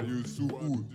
are you so?